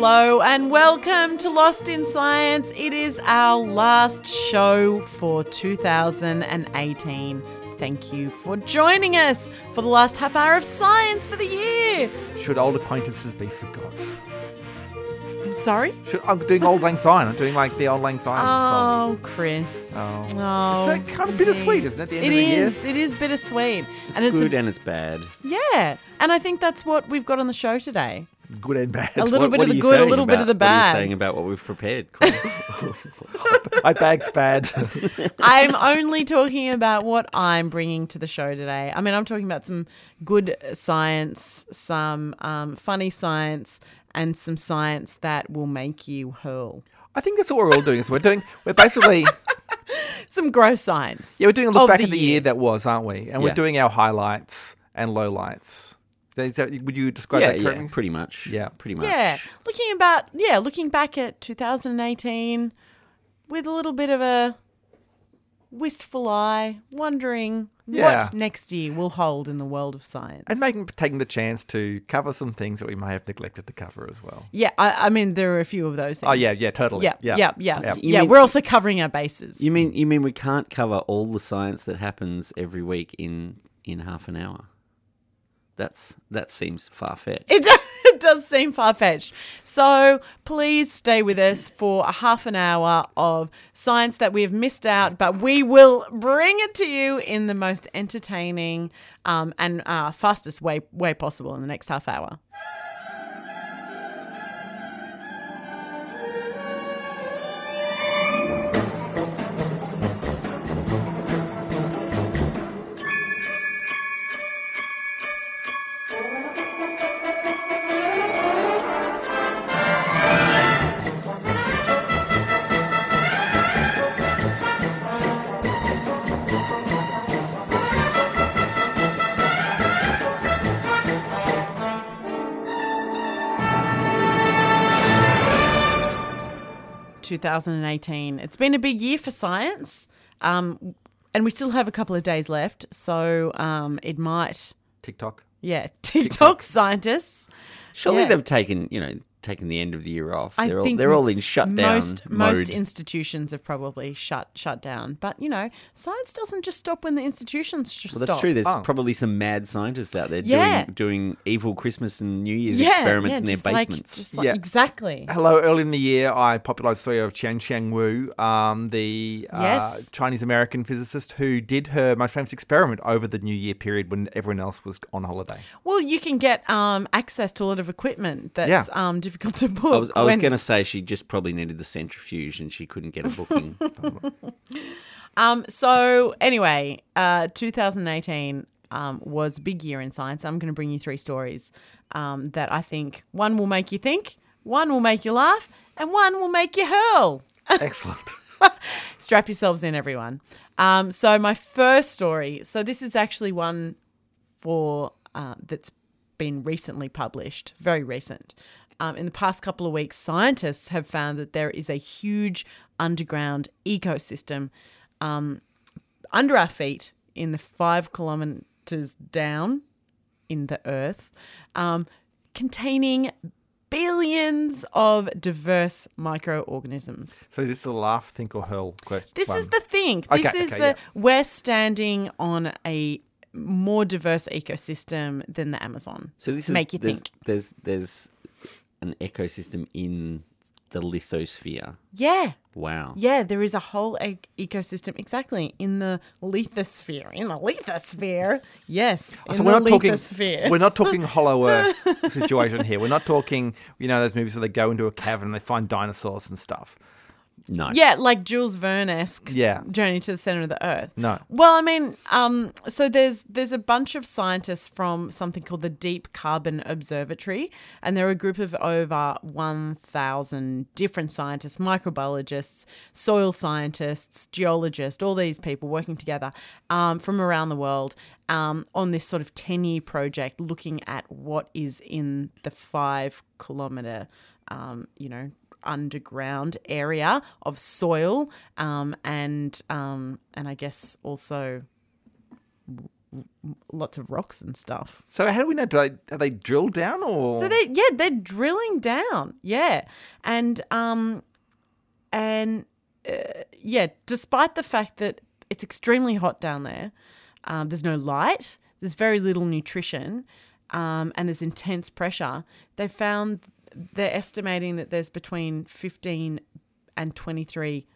Hello and welcome to Lost in Science. It is our last show for 2018. Thank you for joining us for the last half hour of science for the year. Should old acquaintances be forgot? Sorry? Should, I'm doing Auld Lang Syne. I'm doing like the Auld Lang Syne song. Oh, Chris. Oh. Oh, It's kind of bittersweet, isn't it, at the end It of the year? is. It is bittersweet. and it's Good a, and it's bad. yeah. And I think that's what we've got on the show today. Good and bad. A little What- bit what of the good, a saying little bit of about- the What are bad. you saying about what we've prepared? Claire? My bag's bad. I'm only talking about what I'm bringing to the show today. I mean, I'm talking about some good science, some um, funny science, and some science that will make you hurl. I think that's what we're all doing. So we're doing. We're basically. Some gross science. Yeah, we're doing a look back the at the year. year that was, aren't we? And we're doing our highlights and lowlights. Is that- would you describe yeah, that correctly? yeah, pretty much. Yeah. pretty much. Yeah, looking about yeah, looking back at 2018 with a little bit of a wistful eye, wondering Yeah. what next year will hold in the world of science. And making taking the chance to cover some things that we may have neglected to cover as well. yeah, I, I mean there are a few of those. Things. Oh yeah, yeah, totally. Yeah, yeah, yeah, yeah. Yeah. You mean- we're also covering our bases. You mean you mean we can't cover all the science that happens every week in in half an hour? That's that seems far fetched. it, does, it does seem far fetched. So please stay with us for a half an hour of science that we have missed out, but we will bring it to you in the most entertaining um, and uh, fastest way way possible in the next half hour. Two thousand and eighteen. It's been a big year for science, um, and we still have a couple of days left. So um, it might, TikTok. yeah, TikTok scientists. Surely yeah. they've taken you know taken the end of the year off. I they're all think they're all in shutdown Most mode. most institutions have probably shut shut down, but you know, science doesn't just stop when the institutions just stop. well, that's stop. true. There's Oh. probably some mad scientists out there Yeah. doing doing evil Christmas and New Year's yeah, experiments yeah, in their just like, basements. just like Yeah. exactly. Hello, early in the year, I popularized the story of Chien-Shiung Wu, um, the uh, Yes. Chinese American physicist who did her most famous experiment over the New Year period when everyone else was on holiday. Well, you can get um, access to a lot of equipment that's Yeah. um, difficult to book. I was, I was when- going to say she just probably needed the centrifuge and she couldn't get a booking. Um, so anyway, uh, 2018 um, was a big year in science. I'm going to bring you three stories um, that I think one will make you think, one will make you laugh, and one will make you hurl. Excellent. Strap yourselves in, everyone. Um, so my first story. So this is actually one for uh, that's been recently published, very recent. Um, in the past couple of weeks, scientists have found that there is a huge underground ecosystem um, under our feet in the five kilometers down in the earth, um, containing billions of diverse microorganisms. So is this a laugh, think, or hurl question? This is the thing. This is okay, the yeah. we're standing on a more diverse ecosystem than the Amazon. So this is make you there's, think. There's there's an ecosystem in the lithosphere. Yeah. Wow. Yeah, there is a whole e- ecosystem exactly in the lithosphere. In the lithosphere, yes. In So we're not talking. We're not talking Hollow Earth situation here. We're not talking. You know those movies where they go into a cavern and they find dinosaurs and stuff. No. Yeah, like Jules Verne esque. Yeah. Journey to the center of the earth. No. Well, I mean, um, so there's there's a bunch of scientists from something called the Deep Carbon Observatory, and they're a group of over one thousand different scientists, microbiologists, soil scientists, geologists, all these people working together um, from around the world. Um, on this sort of 10 year project looking at what is in the five kilometer, um, you know, underground area of soil um, and um, and I guess also lots of rocks and stuff. So how do we know? Do they are they drilled down or? So they yeah, they're drilling down. Yeah. And um and uh, yeah, despite the fact that it's extremely hot down there, um, there's no light, there's very little nutrition, um, and there's intense pressure. They found they're estimating that there's between 15 and 23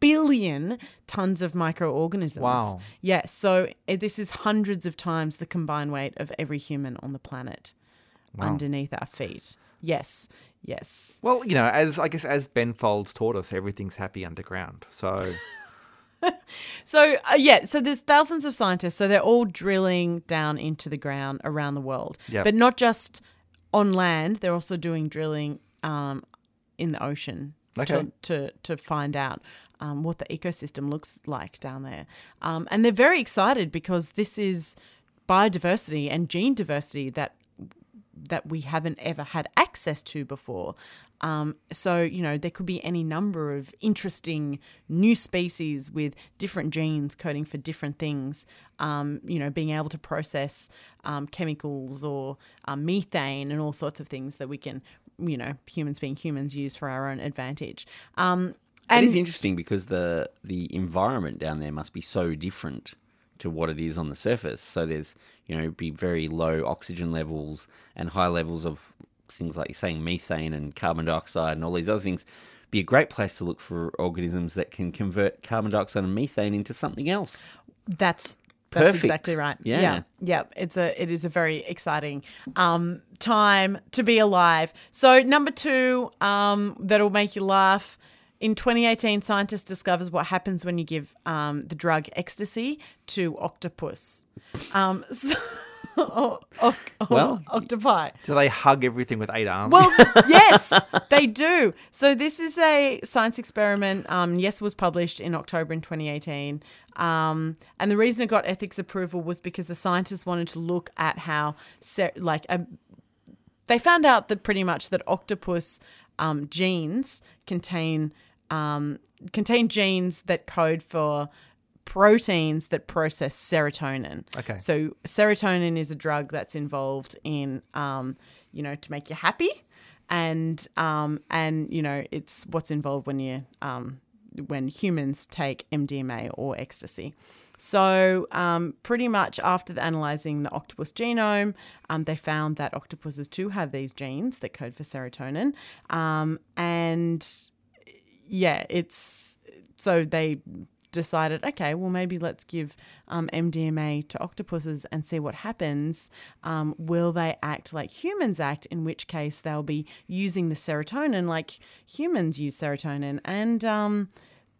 billion tons of microorganisms. Wow. Yeah, so uh, this is hundreds of times the combined weight of every human on the planet underneath our feet. Yes, yes. Well, you know, as I guess as Ben Folds taught us, everything's happy underground. So So uh, yeah, so there's thousands of scientists. So they're all drilling down into the ground around the world, Yep. but not just on land. They're also doing drilling um, in the ocean Okay. to, to to find out um, what the ecosystem looks like down there. Um, and they're very excited because this is biodiversity and gene diversity that that we haven't ever had access to before. Um, so, you know, there could be any number of interesting new species with different genes coding for different things, um, you know, being able to process um, chemicals or um, methane and all sorts of things that we can, you know, humans being humans, use for our own advantage. Um, and is interesting because the the environment down there must be so different to what it is on the surface. So there's you know be very low oxygen levels and high levels of things like you're saying methane and carbon dioxide and all these other things. Be a great place to look for organisms that can convert carbon dioxide and methane into something else. That's that's Perfect. exactly right. Yeah. yeah, yeah. It's a it is a very exciting um, time to be alive. So number two, um, that'll make you laugh. In 2018, scientists discovers what happens when you give um, the drug ecstasy to octopus. Um, so, oh, Well, octopi. do they hug everything with eight arms? Well, yes, they do. So this is a science experiment. Um, yes, was published in October in 2018. Um, and the reason it got ethics approval was because the scientists wanted to look at how, ser- like, a, they found out that pretty much that octopus um, genes contain um, contain genes that code for proteins that process serotonin. Okay. So serotonin is a drug that's involved in, um, you know, to make you happy, and um, and you know it's what's involved when you um, when humans take MDMA or ecstasy. So, um, pretty much after the analyzing the octopus genome, um, they found that octopuses too have these genes that code for serotonin, um, and yeah, it's so they decided, okay, well, maybe let's give um, MDMA to octopuses and see what happens. Um, will they act like humans act? In which case, they'll be using the serotonin like humans use serotonin, and um,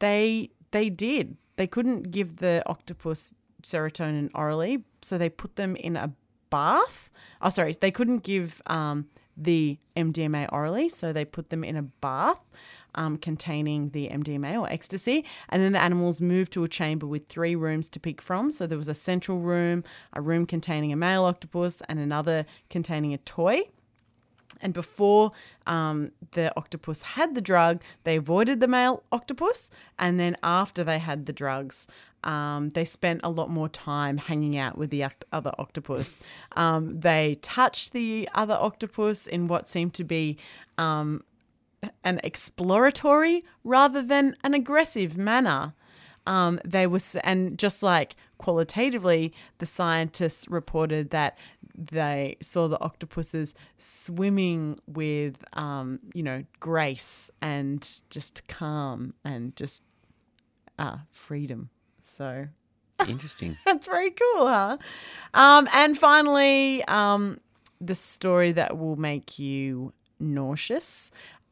they they did. They couldn't give the octopus serotonin orally, so they put them in a bath. Oh, sorry, they couldn't give um, the MDMA orally, so they put them in a bath um, containing the MDMA or ecstasy. And then the animals moved to a chamber with three rooms to pick from. So there was a central room, a room containing a male octopus, and another containing a toy. And before um, the octopus had the drug, they avoided the male octopus. And then after they had the drugs, um, they spent a lot more time hanging out with the other octopus. Um, they touched the other octopus in what seemed to be um, an exploratory rather than an aggressive manner. Um, they were, and just like qualitatively, the scientists reported that they saw the octopuses swimming with, um, you know, grace and just calm and just uh, freedom. So Interesting. that's very cool, huh? Um, and finally, um, the story that will make you nauseous.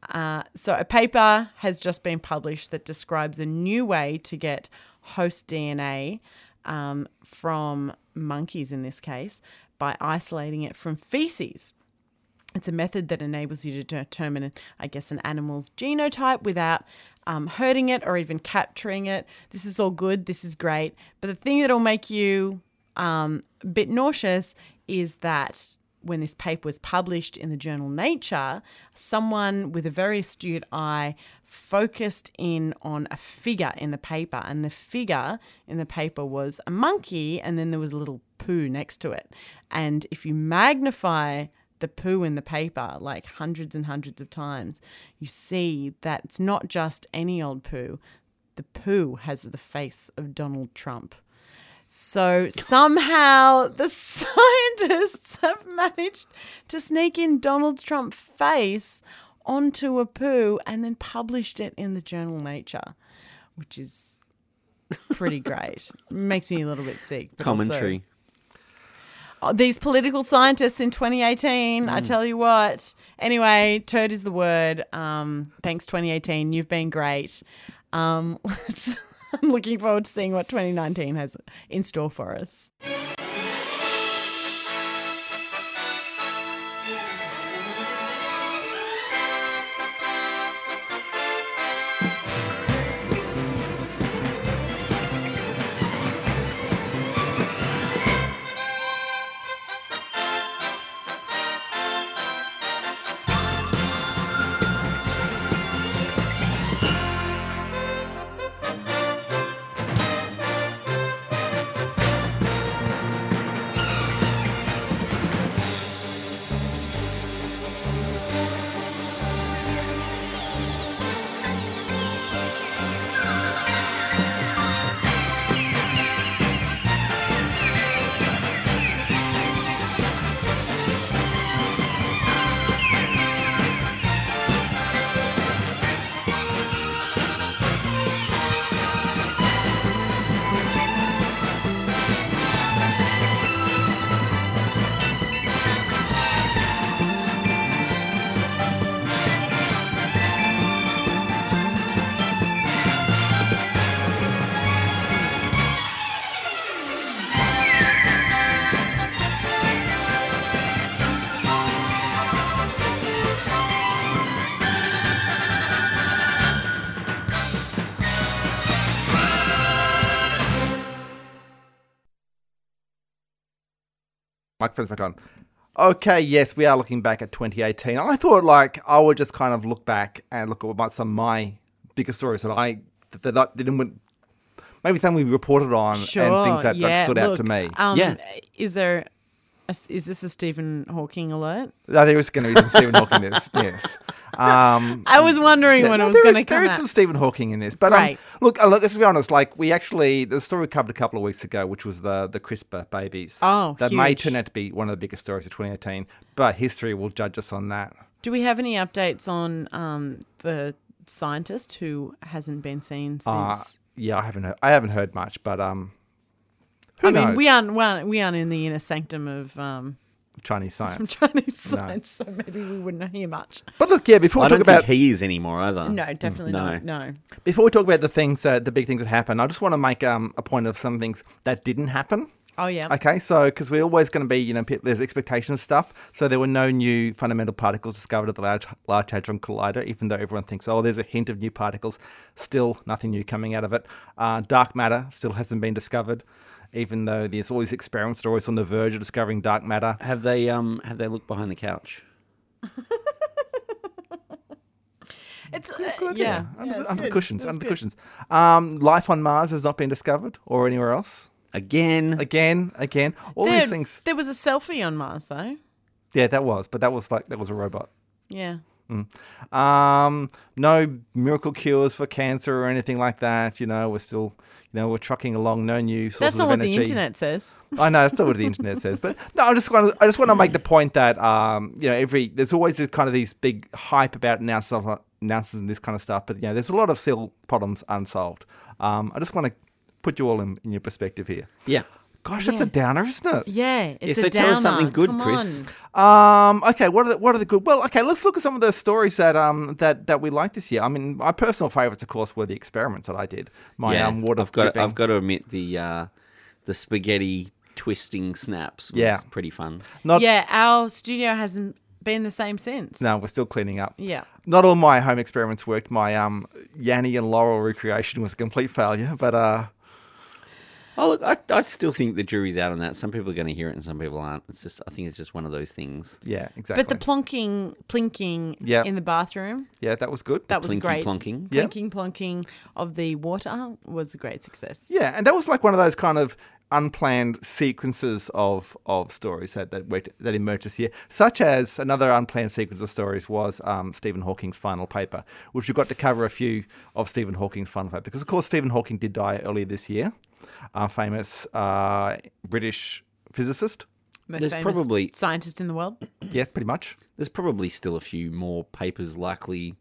Uh, so, a paper has just been published that describes a new way to get host DNA um, from monkeys, in this case, by isolating it from feces. It's a method that enables you to determine, I guess, an animal's genotype without um, hurting it or even capturing it. This is all good. This is great. But the thing that'll make you um, a bit nauseous is that when this paper was published in the journal Nature, someone with a very astute eye focused in on a figure in the paper, and the figure in the paper was a monkey, and then there was a little poo next to it. And if you magnify the poo in the paper like hundreds and hundreds of times, you see that it's not just any old poo. The poo has the face of Donald Trump. So somehow the scientists have managed to sneak in Donald Trump's face onto a poo and then published it in the journal Nature, which is pretty great. Makes me a little bit sick. but also- Commentary. Oh, these political scientists in 2018, I tell you what. Anyway, turd is the word. Um, thanks, 2018. You've been great. Um, I'm looking forward to seeing what 2019 has in store for us. Microphone's back on. Okay, yes, we are looking back at 2018. I thought like I would just kind of look back and look at what some of my biggest stories that I that I didn't maybe something we reported on and things that, that stood out to me. Um, Yeah. Is there? Is this a Stephen Hawking alert? I think it was going to be some Stephen Hawking in this. Yes. Um, I was wondering when no, it was going to come There is out. some Stephen Hawking in this, but um, look, uh, look. Let's be honest. Like we actually, the story we covered a couple of weeks ago, which was the the CRISPR babies. Oh, that may turn out to be one of the biggest stories of 2018. But history will judge us on that. Do we have any updates on um, the scientist who hasn't been seen Uh, since? yeah, I haven't heard, I haven't heard much, but um, who I mean, knows? we aren't, we aren't we aren't in the inner sanctum of um, Chinese science. Chinese science, so maybe we wouldn't hear much. But look, yeah, before we I talk don't about think he is anymore either. No, definitely no. not. No. before we talk about the things, uh, the big things that happened, I just want to make um, a point of some things that didn't happen. Oh yeah. Okay, so because we're always going to be, you know, there's expectation of stuff. So there were no new fundamental particles discovered at the Large, Large Hadron Collider, even though everyone thinks, oh, there's a hint of new particles. Still, nothing new coming out of it. Uh, dark matter still hasn't been discovered, even though there's all these experiments that are always on the verge of discovering dark matter. Have they um have they looked behind the couch? It's uh, yeah. under, yeah, the, it's under the cushions, It's under the cushions. Um, life on Mars has not been discovered or anywhere else. Again, Again, again, all There, these things. there was a selfie on Mars though. Yeah, that was, but that was like that was a robot. Yeah. Um, no miracle cures for cancer or anything like that. You know, we're still, you know, we're trucking along. No new sources That's not of what energy. the internet says. I know that's not what the internet says, but no, I just want to, I just want to make the point that um, you know, every there's always this kind of these big hype about announcements, announcements and this kind of stuff, but you know, there's a lot of still problems unsolved. Um, I just want to put you all in, in your perspective here. yeah. Gosh, that's a downer, isn't it? Yeah. It's so a tell us something good, Come Chris. Um, okay, what are the, what are the good? Well, okay, let's look at some of the stories that um that that we like this year. I mean, my personal favorites, of course, were the experiments that I did. My yeah. um, water I've got dripping. I've got to admit the uh, the spaghetti twisting snaps was Yeah. pretty fun. not yeah, our studio hasn't been the same since. no, we're still cleaning up. Yeah. Not all my home experiments worked. My um Yanny and Laurel recreation was a complete failure, but uh. Oh look, I, I still think the jury's out on that. Some people are going to hear it, and some people aren't. It's just, I think it's just one of those things. Yeah, exactly. But the plonking, plinking Yeah. in the bathroom, yeah, that was good. that was Plinky great. plonking. Yeah. Plinking, plonking of the water was a great success. Yeah, and that was like one of those kind of unplanned sequences of of stories that that, went- that emerged this year. Such as another unplanned sequence of stories was um, Stephen Hawking's final paper, which we got to cover a few of Stephen Hawking's final paper because, of course, Stephen Hawking did die earlier this year. A famous uh, British physicist. Most There's famous probably- scientist in the world. Yeah, pretty much. There's probably still a few more papers likely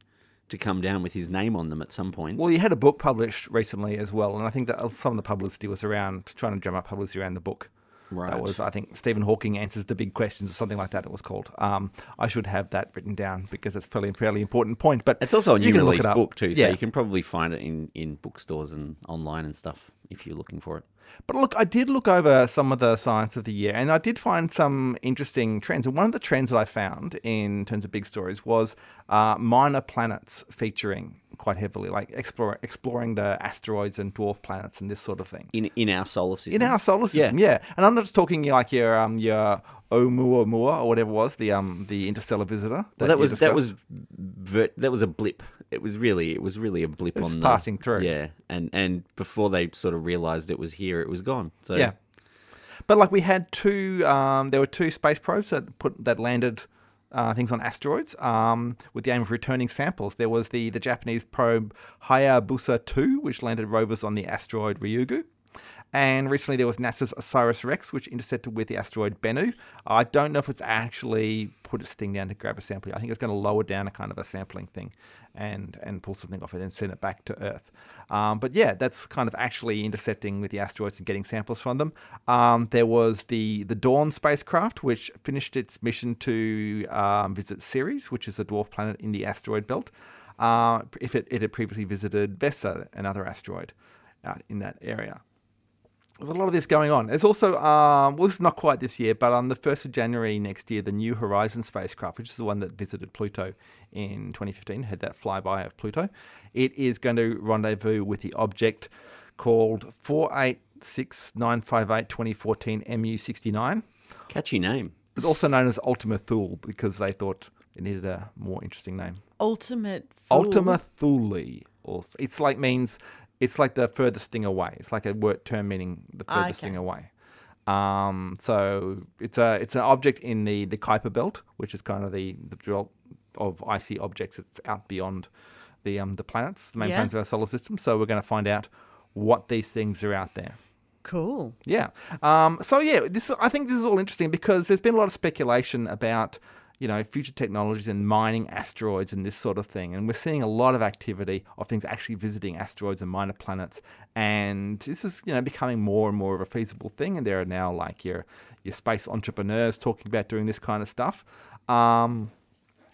to come down with his name on them at some point. Well, he had a book published recently as well, and I think that some of the publicity was around trying to drum up publicity around the book. Right. That was, I think, Stephen Hawking answers the big questions or something like that. It was called. Um, I should have that written down because it's a fairly fairly important point. But It's also a you new can look release it book too, so Yeah. you can probably find it in, in bookstores and online and stuff if you're looking for it. But look, I did look over some of the science of the year, and I did find some interesting trends. And one of the trends that I found in terms of big stories was uh, minor planets featuring quite heavily, like explore, exploring the asteroids and dwarf planets and this sort of thing. In in our solar system. In our solar system, yeah. yeah. And I'm not just talking like your um your Oumuamua or whatever it was the um the interstellar visitor. Well, that was that was vert, that was a blip. It was really it was really a blip was on passing the, through. Yeah, and and before they sort of realized it was here, it was gone. So yeah. But like we had two, um, there were two space probes that put that landed uh, things on asteroids um, with the aim of returning samples. There was the the Japanese probe Hayabusa 2, which landed rovers on the asteroid Ryugu. And recently there was NASA's OSIRIS REx, which intercepted with the asteroid Bennu. I don't know if it's actually put its thing down to grab a sample. I think it's going to lower down a kind of a sampling thing and, and pull something off it and send it back to Earth. Um, but yeah, that's kind of actually intercepting with the asteroids and getting samples from them. Um, there was the, the Dawn spacecraft, which finished its mission to um, visit Ceres, which is a dwarf planet in the asteroid belt. Uh, if it, it had previously visited Vesta, another asteroid out in that area there's a lot of this going on. There's also, um, well, this is not quite this year, but on the 1st of January next year, the New Horizons spacecraft, which is the one that visited Pluto in 2015, had that flyby of Pluto, it is going to rendezvous with the object called 486958 2014 MU69. catchy name. It's also known as Ultima Thule because they thought it needed a more interesting name. Ultimate. Fool. Ultima Thule. Also, it's like means it's like the furthest thing away. It's like a word term meaning the Ah, furthest okay. thing away. Um, so it's a it's an object in the the Kuiper belt, which is kind of the the belt of icy objects that's out beyond the um the planets, the main Yeah. planets of our solar system. So we're going to find out what these things are out there. Cool. Yeah. Um, so yeah, this I think this is all interesting because there's been a lot of speculation about you know future technologies and mining asteroids and this sort of thing, and we're seeing a lot of activity of things actually visiting asteroids and minor planets, and this is you know becoming more and more of a feasible thing. And there are now like your your space entrepreneurs talking about doing this kind of stuff. Um,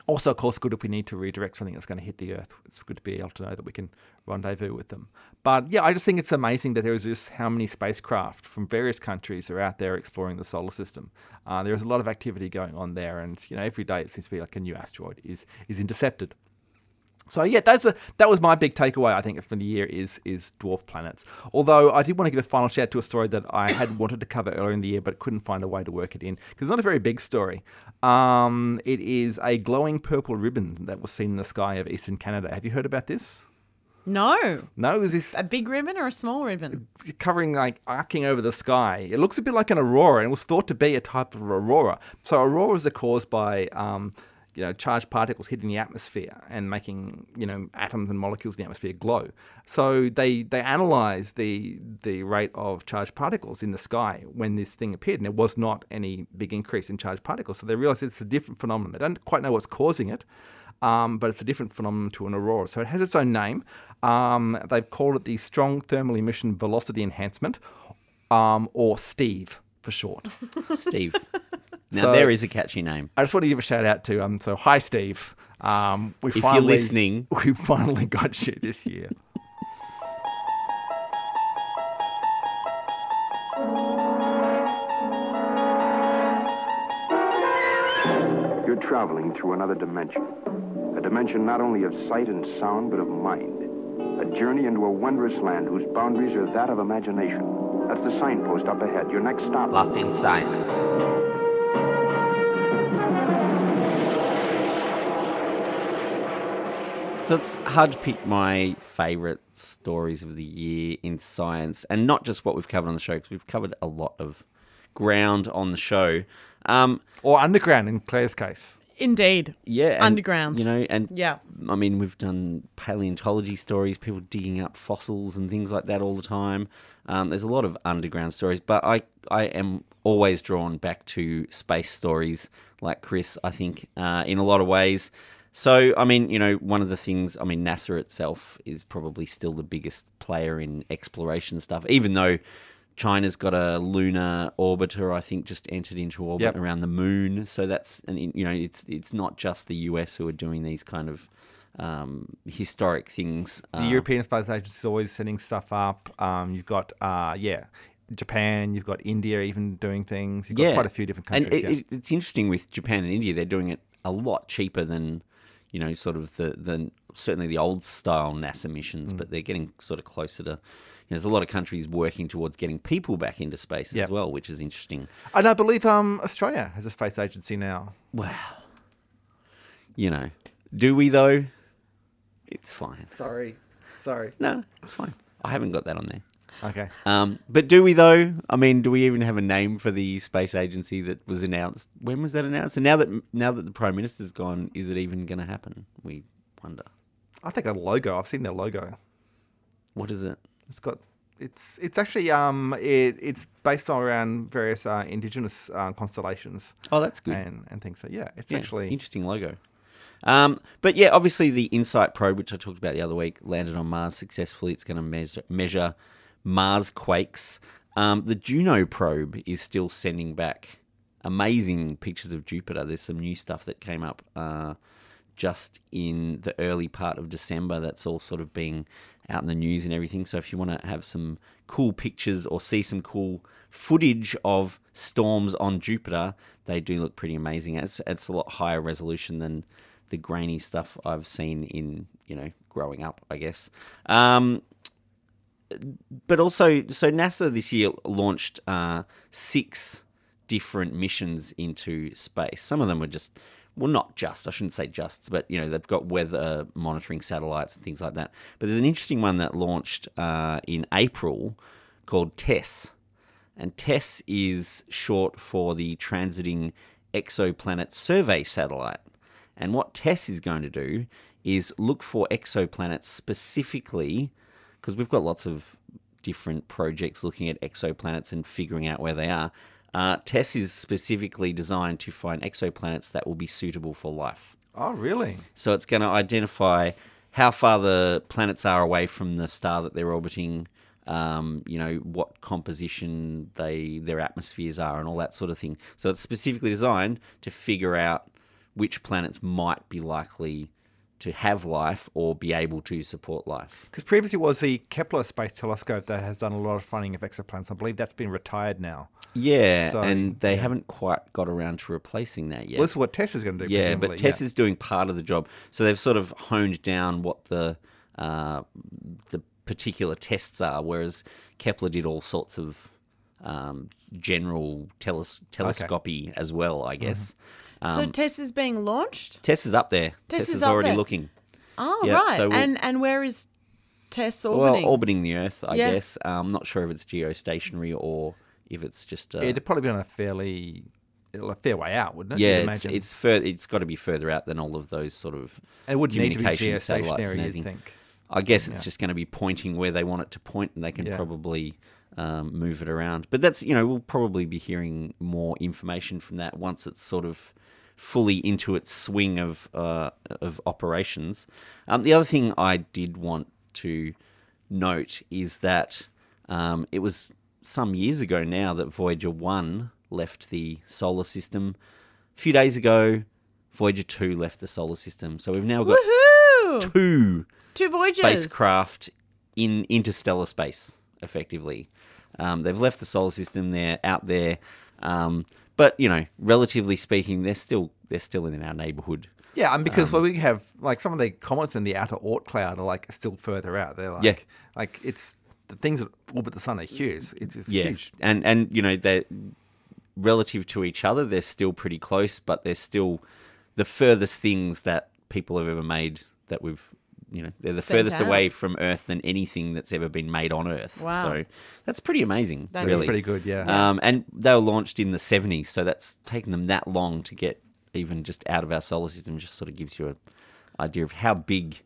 also, of course, good if we need to redirect something that's going to hit the Earth. It's good to be able to know that we can rendezvous with them. But yeah, I just think it's amazing that there is just how many spacecraft from various countries are out there exploring the solar system. Uh, there is a lot of activity going on there, and you know, every day it seems to be like a new asteroid is is intercepted. So yeah, that's a, that was my big takeaway. I think from the year is is dwarf planets. Although I did want to give a final shout to a story that I had wanted to cover earlier in the year, but couldn't find a way to work it in because it's not a very big story. Um, it is a glowing purple ribbon that was seen in the sky of eastern Canada. Have you heard about this? No. No, it was this A big ribbon or a small ribbon? covering like arcing over the sky. It looks a bit like an aurora, and was thought to be a type of aurora. So auroras are caused by um, you know charged particles hitting the atmosphere and making you know atoms and molecules in the atmosphere glow. So they they analysed the the rate of charged particles in the sky when this thing appeared, and there was not any big increase in charged particles. So they realised it's a different phenomenon. They don't quite know what's causing it. Um, but it's a different phenomenon to an aurora. So it has its own name. Um, they've called it the Strong Thermal Emission Velocity Enhancement, um, or STEVE for short. Steve. Now So- there is a catchy name. I just want to give a shout out to um. So hi, Steve. Um, we If you're finally, listening. we finally got you this year. Traveling through another dimension. A dimension not only of sight and sound, but of mind. A A journey into a wondrous land whose boundaries are that of imagination. That's the signpost up ahead. Your next stop. Lost in Science. So it's hard to pick my favourite stories of the year in science, and not just what we've covered on the show, because we've covered a lot of ground on the show. Um, Or underground in Claire's case. Indeed. yeah, and, Underground. You know, and Yeah. I mean, we've done paleontology stories, people digging up fossils and things like that all the time. Um, there's a lot of underground stories, but I, I am always drawn back to space stories, like Chris, I think, uh, in a lot of ways. So, I mean, you know, one of the things, I mean, NASA itself is probably still the biggest player in exploration stuff, even though China's got a lunar orbiter, I think, just entered into orbit Yep. around the moon. So that's, and you know, it's it's not just the US who are doing these kind of um, historic things. The Uh, European Space Agency is always setting stuff up. Um, you've got, uh, yeah, Japan. You've got India even doing things. You've got quite a few different countries. And yeah. it, it, it's interesting with Japan and India; they're doing it a lot cheaper than, you know, sort of the the certainly the old style NASA missions, Mm. but they're getting sort of closer to. You know, there's a lot of countries working towards getting people back into space Yep. as well, which is interesting. and I believe um, Australia has a space agency now. Well, you know, do we though? It's fine. Sorry, sorry. No, it's fine. I haven't got that on there. Okay. Um, but do we though? I mean, do we even have a name for the space agency that was announced? When was that announced? And now that now that the prime minister's gone, is it even going to happen? We wonder. I think a logo. I've seen their logo. What is it? It's got. It's it's actually um it, it's based on around various uh, indigenous uh, constellations Oh, that's good. and and things. So yeah, it's Yeah, actually interesting logo. Um, but yeah, obviously the InSight probe, which I talked about the other week, landed on Mars successfully. It's going to measure, measure Mars quakes. Um, the Juno probe is still sending back amazing pictures of Jupiter. There's some new stuff that came up uh, just in the early part of December. That's all sort of being out in the news and everything. So if you want to have some cool pictures or see some cool footage of storms on Jupiter, they do look pretty amazing. It's it's a lot higher resolution than the grainy stuff I've seen in you know growing up, I guess. Um, but also, so NASA this year launched uh, six different missions into space. Some of them were just, well, not just, I shouldn't say just, but, you know, they've got weather monitoring satellites and things like that. But there's an interesting one that launched uh, in April called TESS. And TESS is short for the Transiting Exoplanet Survey Satellite. And what TESS is going to do is look for exoplanets specifically, because we've got lots of different projects looking at exoplanets and figuring out where they are. Uh, TESS is specifically designed to find exoplanets that will be suitable for life. oh really So it's going to identify how far the planets are away from the star that they're orbiting. Um, you know what composition they their atmospheres are and all that sort of thing. So it's specifically designed to figure out which planets might be likely to have life or be able to support life. because previously it was the Kepler Space Telescope that has done a lot of finding of exoplanets. I believe that's been retired now. Yeah, So, and they yeah. haven't quite got around to replacing that yet. Well, this is what Tess is going to do. Yeah, but presumably, Tess is doing part of the job. So they've sort of honed down what the uh, the particular tests are, whereas Kepler did all sorts of um, general teles- telescopy as well, I guess. So Tess is being launched. Tess is up there. Tess Tess, is is, already there. looking. Oh Yeah, right, so we- and and where is Tess orbiting? Well, orbiting the Earth, I Yeah. guess. I'm not sure if it's geostationary or if it's just. Uh, It'd probably be on a fairly a fair way out, wouldn't it? yeah, You'd it's imagine. it's fur- It's got to be further out than all of those sort of it wouldn't need to be communication satellites and geostationary, you'd everything. think. I guess it's Yeah. just going to be pointing where they want it to point, and they can Yeah. probably um, move it around. But that's you know we'll probably be hearing more information from that once it's sort of fully into its swing of uh, of operations. Um, the other thing I did want to note is that um, it was some years ago now that Voyager One left the solar system. A few days ago, Voyager Two left the solar system. So we've now got Woohoo! two Two spacecraft in interstellar space, effectively. Um, they've left the solar system. They're out there, um, but you know, relatively speaking, they're still they're still in our neighbourhood. Yeah, and because Um, like, we have like some of the comets in the outer Oort cloud are like still further out. They're like, Yeah. like it's the things that orbit the sun are huge. It's, it's yeah, huge. and and you know they're relative to each other, they're still pretty close, but they're still the furthest things that people have ever made that we've. You know, they're the Sent furthest out. away from Earth than anything that's ever been made on Earth. Wow. So that's pretty amazing. That is really. pretty good, yeah. Um, and they were launched in the 70s, so that's taken them that long to get even just out of our solar system. Just sort of gives you an idea of how big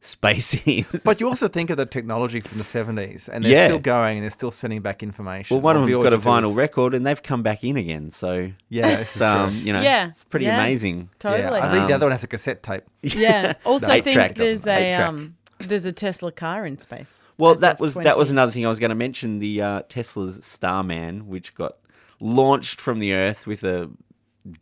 space is. But you also think of the technology from the seventies, and they're Yeah. still going, and they're still sending back information. well, one of All them's the got a vinyl record, and they've come back in again. So Yeah, it's, um, true. you know, Yeah, it's pretty yeah. amazing. Totally. Yeah, I think the Um, other one has a cassette tape. Yeah. Also, Eight think there's doesn't it? Eight a um, there's a Tesla car in space. Well, as that of was that was another thing I was going to mention. The uh, Tesla's Starman, which got launched from the Earth with a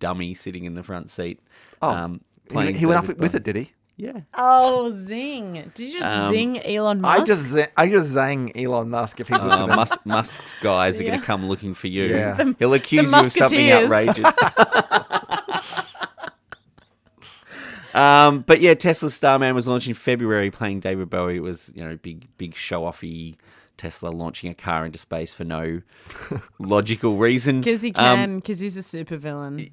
dummy sitting in the front seat. Oh, um, he, he went up David with it, did he? Yeah. Oh, zing! Did you just Um, zing Elon Musk? I just za- I just zang Elon Musk if he's Uh, listening. Musk, Musk's guys are going to come looking for you. Yeah. The- He'll accuse you of something outrageous. um, but yeah, Tesla's Starman was launched in February, playing David Bowie. It was you know big big show offy. Tesla launching a car into space for no logical reason. because he Um, can, because he's a supervillain.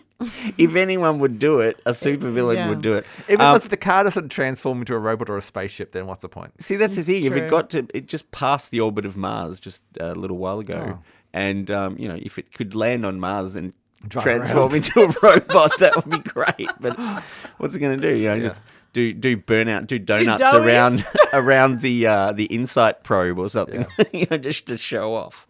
if anyone would do it, a supervillain Yeah. would do it. Even Um, if the car doesn't transform into a robot or a spaceship, then what's the point? See, that's the It's thing. If it got to, it just passed the orbit of Mars just a little while ago, Oh. and um, you know, if it could land on Mars and Drive transform around. into a robot, that would be great. But what's it going to do? You know, just do do burnout, do donuts donuts. around around the uh, the Insight probe or something, you know, just to show off.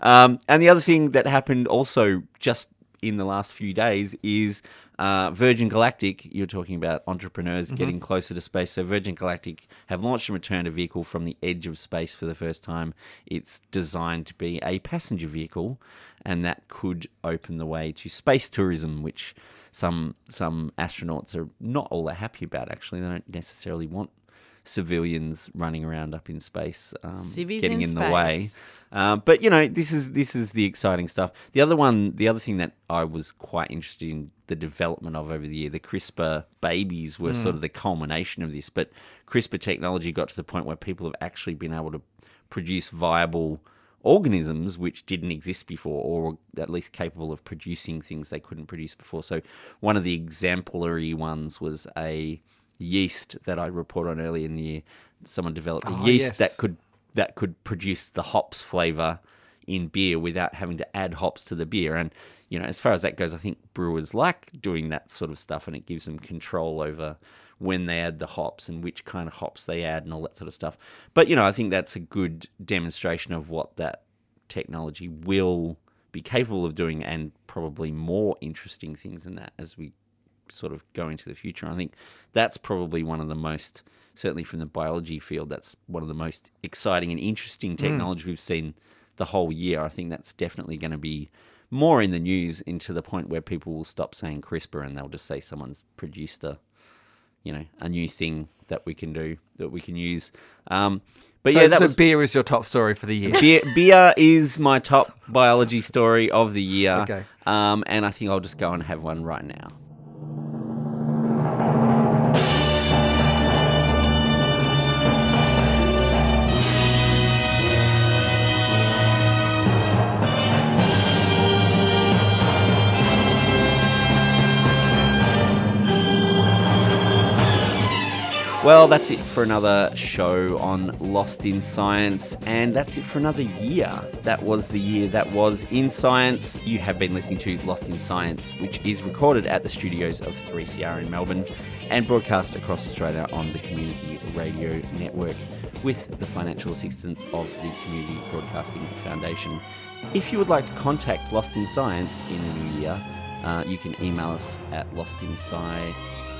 Um, and the other thing that happened also just in the last few days is uh, Virgin Galactic. You're talking about entrepreneurs getting closer to space. So Virgin Galactic have launched and returned a vehicle from the edge of space for the first time. It's designed to be a passenger vehicle, and that could open the way to space tourism, which some some astronauts are not all that happy about. Actually, they don't necessarily want civilians running around up in space, um, getting in in, the way. Um, but you know, this is this is the exciting stuff. The other one, the other thing that I was quite interested in the development of over the year, the CRISPR babies were sort of the culmination of this. But CRISPR technology got to the point where people have actually been able to produce viable organisms which didn't exist before, or at least capable of producing things they couldn't produce before. So one of the exemplary ones was a yeast that I reported on earlier in the year. Someone developed a Oh, yeast yes. that could that could produce the hops flavor in beer without having to add hops to the beer. And you know, as far as that goes, I think brewers like doing that sort of stuff, and it gives them control over when they add the hops and which kind of hops they add and all that sort of stuff. But you know, I think that's a good demonstration of what that technology will be capable of doing, and probably more interesting things than that as we sort of go into the future. I think that's probably one of the most, certainly from the biology field, that's one of the most exciting and interesting technology we've seen the whole year. I think that's definitely going to be more in the news into the point where people will stop saying CRISPR and they'll just say someone's produced a, you know, a new thing that we can do that we can use. Um, but So, yeah, that so was beer is your top story for the year. beer, beer is my top biology story of the year. Okay. Um, and I think I'll just go and have one right now. Well, that's it for another show on Lost in Science, and that's it for another year. That was the year that was in science. You have been listening to Lost in Science, which is recorded at the studios of 3CR in Melbourne and broadcast across Australia on the Community Radio Network with the financial assistance of the Community Broadcasting Foundation. If you would like to contact Lost in Science in the new year, uh, you can email us at lostinsci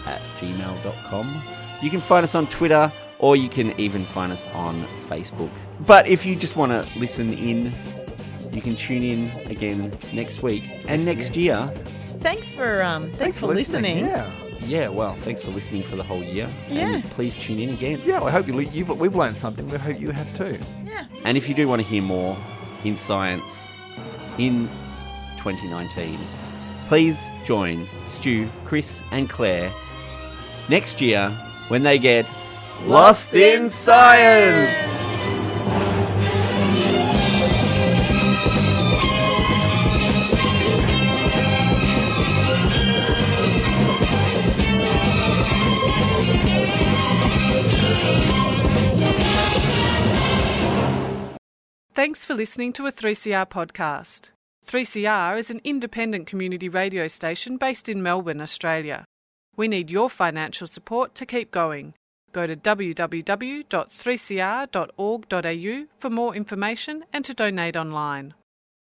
at gmail.com. You can find us on Twitter or you can even find us on Facebook. But if you just want to listen in, you can tune in again next week and next year. Thanks for um. Thanks, for listening. Yeah. Yeah, well, thanks for listening for the whole year. Yeah. And please tune in again. Yeah, well, I hope you, le- you've, we've learned something. We hope you have too. Yeah. And if you do want to hear more in science in 2019, please join Stu, Chris, and Claire next year when they get Lost in Science! Thanks for listening to a 3CR podcast. 3CR is an independent community radio station based in Melbourne, Australia. We need your financial support to keep going. Go to www.3cr.org.au for more information and to donate online.